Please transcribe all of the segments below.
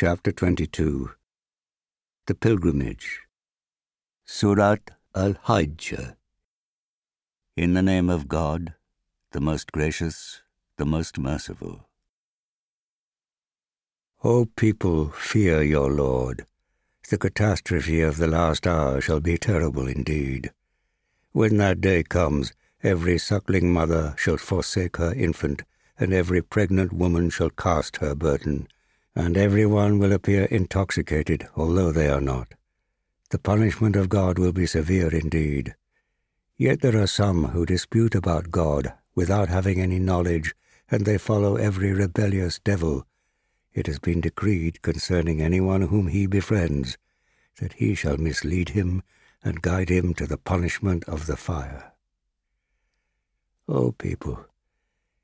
Chapter 22 The Pilgrimage Surat al Hajj In the name of God, the most gracious, the most merciful. O people, fear your Lord. The catastrophe of the last hour shall be terrible indeed. When that day comes, every suckling mother shall forsake her infant, and every pregnant woman shall cast her burden and every one will appear intoxicated, although they are not. The punishment of God will be severe indeed. Yet there are some who dispute about God without having any knowledge, and they follow every rebellious devil. It has been decreed concerning anyone whom he befriends that he shall mislead him and guide him to the punishment of the fire. O people,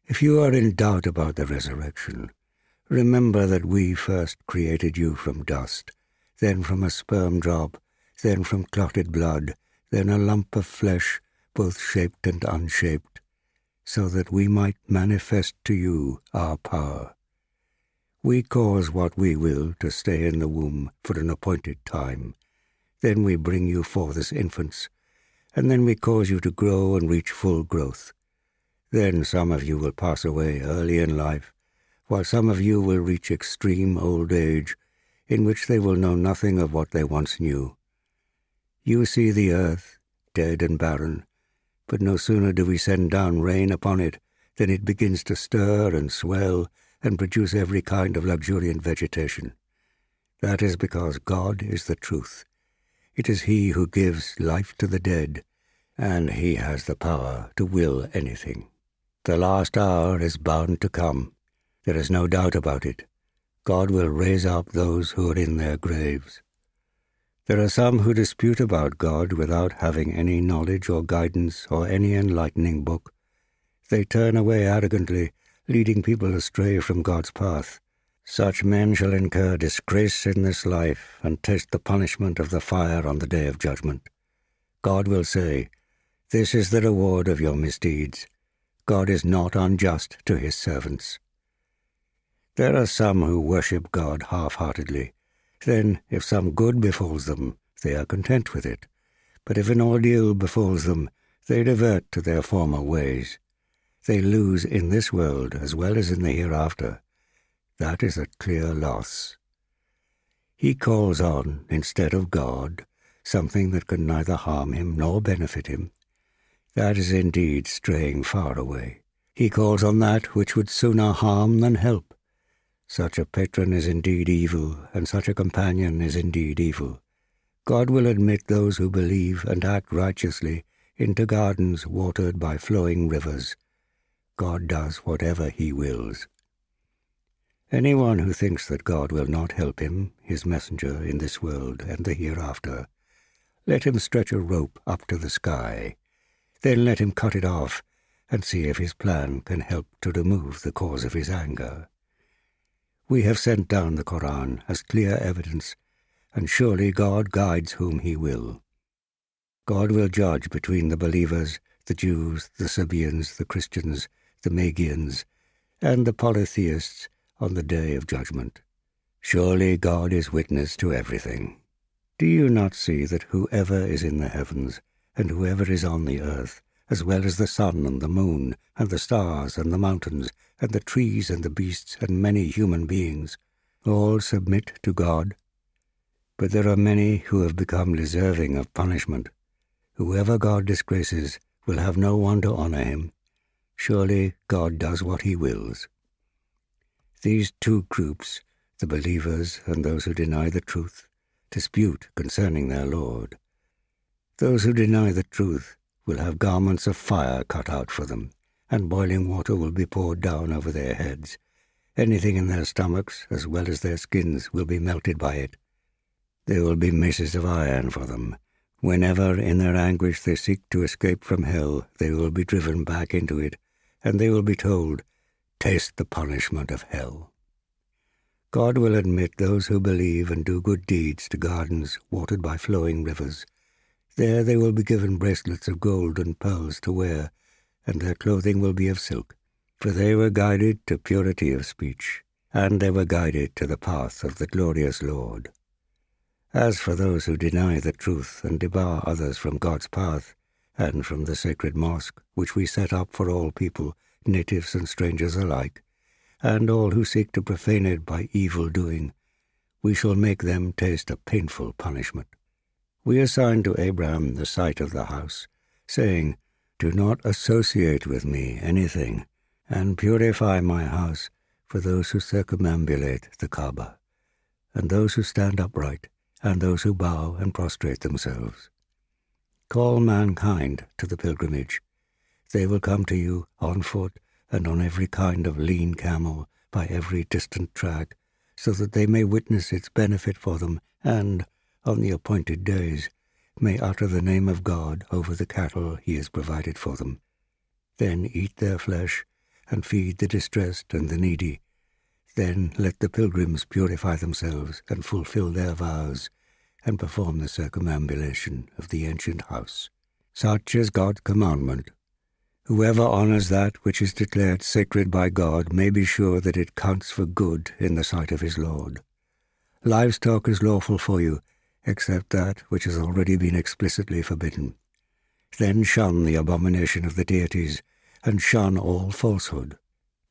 if you are in doubt about the resurrection, Remember that we first created you from dust, then from a sperm drop, then from clotted blood, then a lump of flesh, both shaped and unshaped, so that we might manifest to you our power. We cause what we will to stay in the womb for an appointed time. Then we bring you forth as infants, and then we cause you to grow and reach full growth. Then some of you will pass away early in life, while some of you will reach extreme old age, in which they will know nothing of what they once knew. You see the earth, dead and barren, but no sooner do we send down rain upon it than it begins to stir and swell and produce every kind of luxuriant vegetation. That is because God is the truth. It is He who gives life to the dead, and He has the power to will anything. The last hour is bound to come, there is no doubt about it. God will raise up those who are in their graves. There are some who dispute about God without having any knowledge or guidance or any enlightening book. They turn away arrogantly, leading people astray from God's path. Such men shall incur disgrace in this life and taste the punishment of the fire on the day of judgment. God will say, This is the reward of your misdeeds. God is not unjust to his servants. There are some who worship God half-heartedly. Then, if some good befalls them, they are content with it. But if an ordeal befalls them, they revert to their former ways. They lose in this world as well as in the hereafter. That is a clear loss. He calls on, instead of God, something that can neither harm him nor benefit him. That is indeed straying far away. He calls on that which would sooner harm than help. Such a patron is indeed evil, and such a companion is indeed evil. God will admit those who believe and act righteously into gardens watered by flowing rivers. God does whatever he wills. Anyone who thinks that God will not help him, his messenger, in this world and the hereafter, let him stretch a rope up to the sky. Then let him cut it off and see if his plan can help to remove the cause of his anger. We have sent down the Koran as clear evidence, and surely God guides whom He will. God will judge between the believers, the Jews, the Sabaeans, the Christians, the Magians, and the polytheists on the day of judgment. Surely God is witness to everything. Do you not see that whoever is in the heavens and whoever is on the earth as well as the sun and the moon, and the stars and the mountains, and the trees and the beasts, and many human beings, all submit to God. But there are many who have become deserving of punishment. Whoever God disgraces will have no one to honor him. Surely God does what he wills. These two groups, the believers and those who deny the truth, dispute concerning their Lord. Those who deny the truth will have garments of fire cut out for them, and boiling water will be poured down over their heads. Anything in their stomachs, as well as their skins, will be melted by it. There will be maces of iron for them. Whenever in their anguish they seek to escape from hell, they will be driven back into it, and they will be told, Taste the punishment of hell. God will admit those who believe and do good deeds to gardens watered by flowing rivers, there they will be given bracelets of gold and pearls to wear, and their clothing will be of silk, for they were guided to purity of speech, and they were guided to the path of the glorious Lord. As for those who deny the truth and debar others from God's path, and from the sacred mosque which we set up for all people, natives and strangers alike, and all who seek to profane it by evil doing, we shall make them taste a painful punishment. We assigned to Abraham the site of the house, saying, Do not associate with me anything, and purify my house for those who circumambulate the Kaaba, and those who stand upright, and those who bow and prostrate themselves. Call mankind to the pilgrimage. They will come to you on foot and on every kind of lean camel by every distant track, so that they may witness its benefit for them and, on the appointed days, may utter the name of God over the cattle he has provided for them. Then eat their flesh and feed the distressed and the needy. Then let the pilgrims purify themselves and fulfill their vows and perform the circumambulation of the ancient house. Such is God's commandment. Whoever honors that which is declared sacred by God may be sure that it counts for good in the sight of his Lord. Livestock is lawful for you, except that which has already been explicitly forbidden. Then shun the abomination of the deities, and shun all falsehood.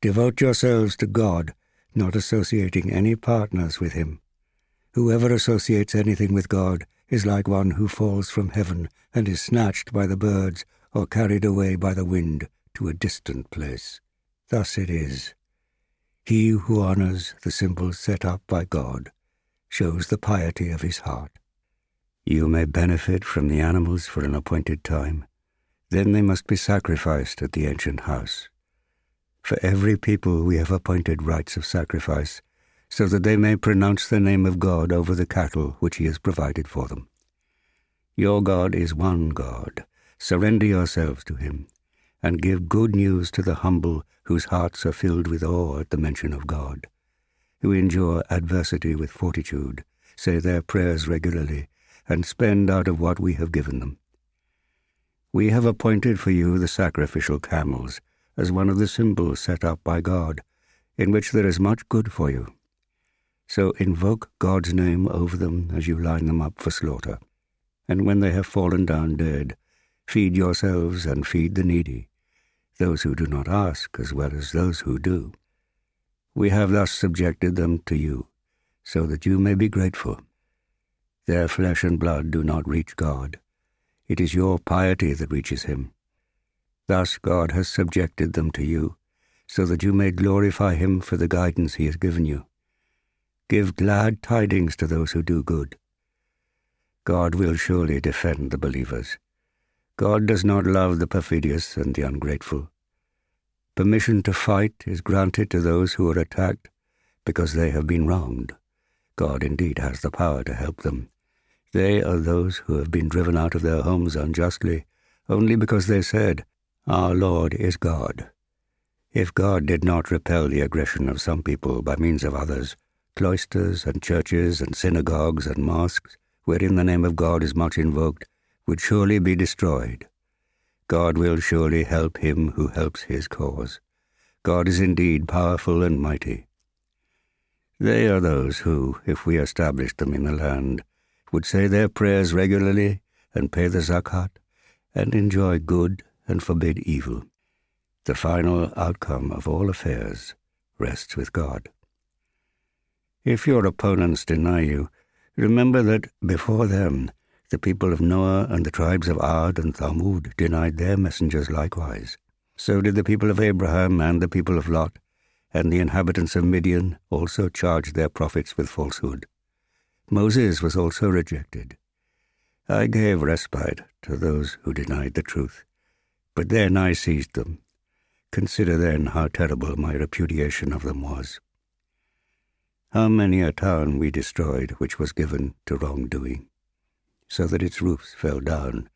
Devote yourselves to God, not associating any partners with him. Whoever associates anything with God is like one who falls from heaven and is snatched by the birds or carried away by the wind to a distant place. Thus it is. He who honors the symbols set up by God shows the piety of his heart. You may benefit from the animals for an appointed time. Then they must be sacrificed at the ancient house. For every people we have appointed rites of sacrifice so that they may pronounce the name of God over the cattle which he has provided for them. Your God is one God. Surrender yourselves to him, and give good news to the humble whose hearts are filled with awe at the mention of God, who endure adversity with fortitude, say their prayers regularly, and spend out of what we have given them. We have appointed for you the sacrificial camels as one of the symbols set up by God, in which there is much good for you. So invoke God's name over them as you line them up for slaughter. And when they have fallen down dead, feed yourselves and feed the needy, those who do not ask as well as those who do. We have thus subjected them to you, so that you may be grateful. Their flesh and blood do not reach God. It is your piety that reaches him. Thus God has subjected them to you, so that you may glorify him for the guidance he has given you. Give glad tidings to those who do good. God will surely defend the believers. God does not love the perfidious and the ungrateful. Permission to fight is granted to those who are attacked because they have been wronged. God indeed has the power to help them. They are those who have been driven out of their homes unjustly, only because they said, Our Lord is God. If God did not repel the aggression of some people by means of others, cloisters and churches and synagogues and mosques, wherein the name of God is much invoked, would surely be destroyed. God will surely help him who helps his cause. God is indeed powerful and mighty. They are those who, if we established them in the land, would say their prayers regularly and pay the zakat and enjoy good and forbid evil. The final outcome of all affairs rests with God. If your opponents deny you, remember that before them the people of Noah and the tribes of Ad and Thamud denied their messengers likewise. So did the people of Abraham and the people of Lot, and the inhabitants of Midian also charged their prophets with falsehood. Moses was also rejected. I gave respite to those who denied the truth, but then I seized them. Consider then how terrible my repudiation of them was. How many a town we destroyed which was given to wrongdoing, so that its roofs fell down,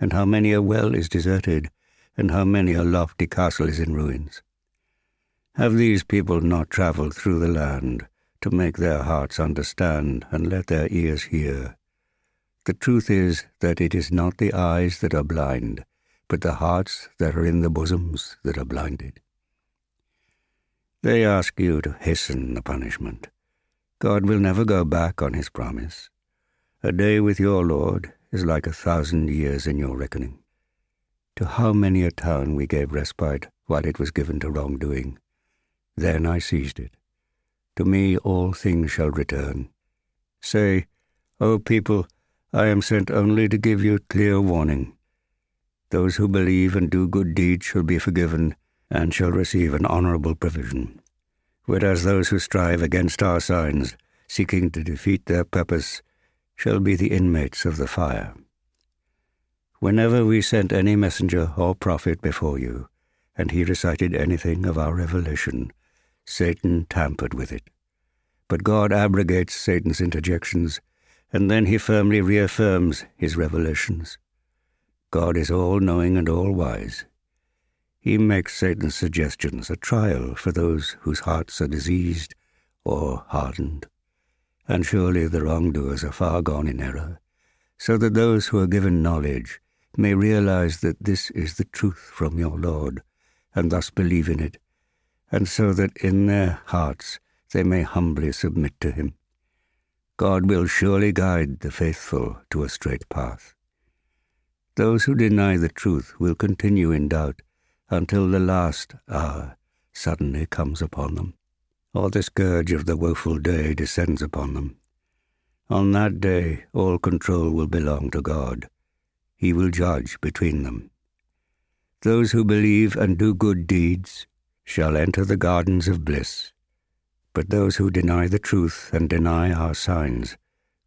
and how many a well is deserted, and how many a lofty castle is in ruins. Have these people not travelled through the land to make their hearts understand and let their ears hear? The truth is that it is not the eyes that are blind, but the hearts that are in the bosoms that are blinded. They ask you to hasten the punishment. God will never go back on his promise. A day with your Lord is like a thousand years in your reckoning. To how many a town we gave respite while it was given to wrongdoing. Then I seized it. To me all things shall return. Say, O people, I am sent only to give you clear warning. Those who believe and do good deeds shall be forgiven and shall receive an honorable provision. Whereas those who strive against our signs, seeking to defeat their purpose, shall be the inmates of the fire. Whenever we sent any messenger or prophet before you, and he recited anything of our revelation, Satan tampered with it. But God abrogates Satan's interjections, and then he firmly reaffirms his revelations. God is all knowing and all wise. He makes Satan's suggestions a trial for those whose hearts are diseased or hardened. And surely the wrongdoers are far gone in error, so that those who are given knowledge may realize that this is the truth from your Lord, and thus believe in it, and so that in their hearts they may humbly submit to Him. God will surely guide the faithful to a straight path. Those who deny the truth will continue in doubt until the last hour suddenly comes upon them, or the scourge of the woeful day descends upon them. On that day all control will belong to God. He will judge between them. Those who believe and do good deeds shall enter the gardens of bliss, but those who deny the truth and deny our signs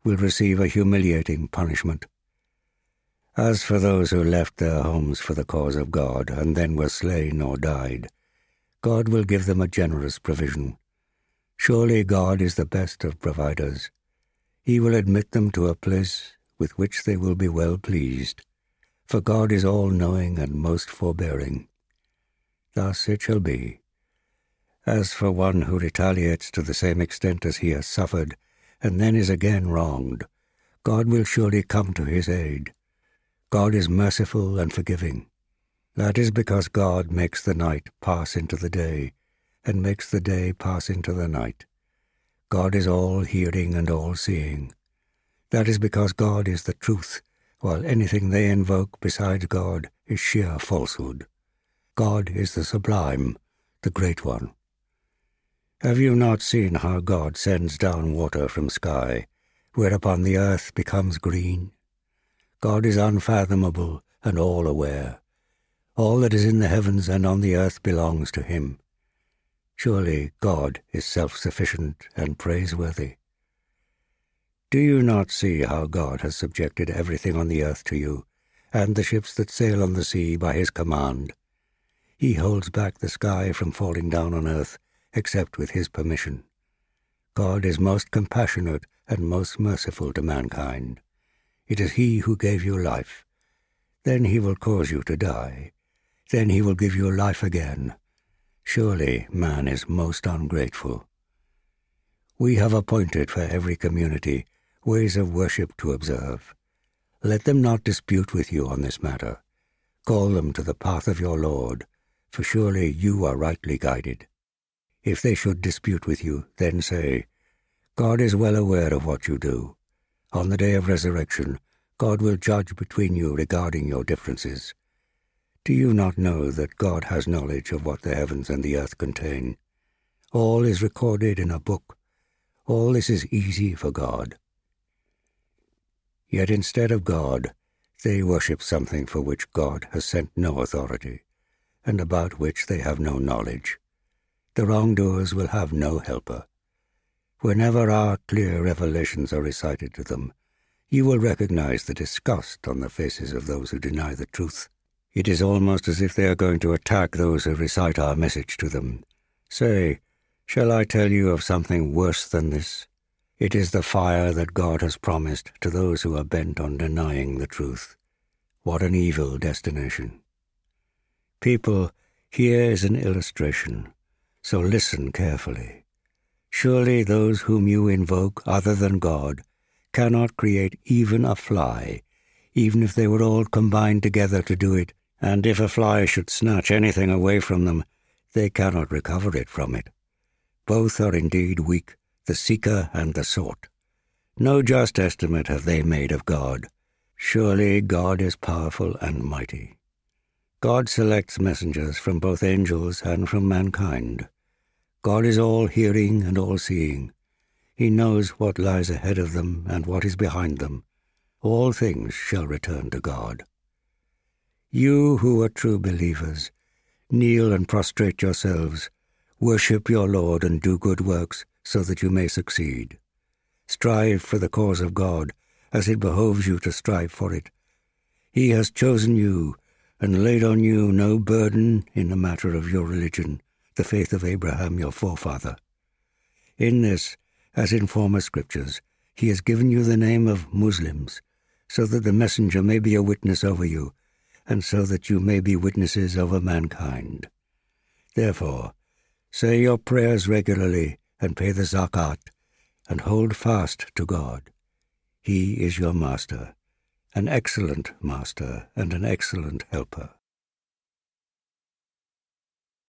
will receive a humiliating punishment. As for those who left their homes for the cause of God and then were slain or died, God will give them a generous provision. Surely God is the best of providers. He will admit them to a place with which they will be well pleased, for God is all knowing and most forbearing. Thus it shall be. As for one who retaliates to the same extent as he has suffered, and then is again wronged, God will surely come to his aid. God is merciful and forgiving. That is because God makes the night pass into the day, and makes the day pass into the night. God is all hearing and all seeing. That is because God is the truth, while anything they invoke besides God is sheer falsehood. God is the sublime, the great one. Have you not seen how God sends down water from sky, whereupon the earth becomes green? God is unfathomable and all aware. All that is in the heavens and on the earth belongs to him. Surely God is self sufficient and praiseworthy. Do you not see how God has subjected everything on the earth to you, and the ships that sail on the sea by his command? He holds back the sky from falling down on earth, except with his permission. God is most compassionate and most merciful to mankind. It is he who gave you life. Then he will cause you to die. Then he will give you life again. Surely man is most ungrateful. We have appointed for every community ways of worship to observe. Let them not dispute with you on this matter. Call them to the path of your Lord, for surely you are rightly guided. If they should dispute with you, then say, God is well aware of what you do. On the day of resurrection, God will judge between you regarding your differences. Do you not know that God has knowledge of what the heavens and the earth contain? All is recorded in a book. All this is easy for God. Yet instead of God, they worship something for which God has sent no authority, and about which they have no knowledge. The wrongdoers will have no helper. Whenever our clear revelations are recited to them, you will recognize the disgust on the faces of those who deny the truth. It is almost as if they are going to attack those who recite our message to them. Say, shall I tell you of something worse than this? It is the fire that God has promised to those who are bent on denying the truth. What an evil destination. People, here is an illustration, so listen carefully. Surely those whom you invoke other than God cannot create even a fly, even if they were all combined together to do it, and if a fly should snatch anything away from them, they cannot recover it from it. Both are indeed weak, the seeker and the sought. No just estimate have they made of God. Surely God is powerful and mighty. God selects messengers from both angels and from mankind. God is all hearing and all seeing. He knows what lies ahead of them and what is behind them. All things shall return to God. You who are true believers, kneel and prostrate yourselves, worship your Lord and do good works so that you may succeed. Strive for the cause of God, as it behoves you to strive for it. He has chosen you, and laid on you no burden in the matter of your religion, the faith of Abraham your forefather. In this, as in former scriptures, he has given you the name of Muslims, so that the messenger may be a witness over you, and so that you may be witnesses over mankind. Therefore, say your prayers regularly and pay the zakat, and hold fast to God. He is your master, an excellent master and an excellent helper.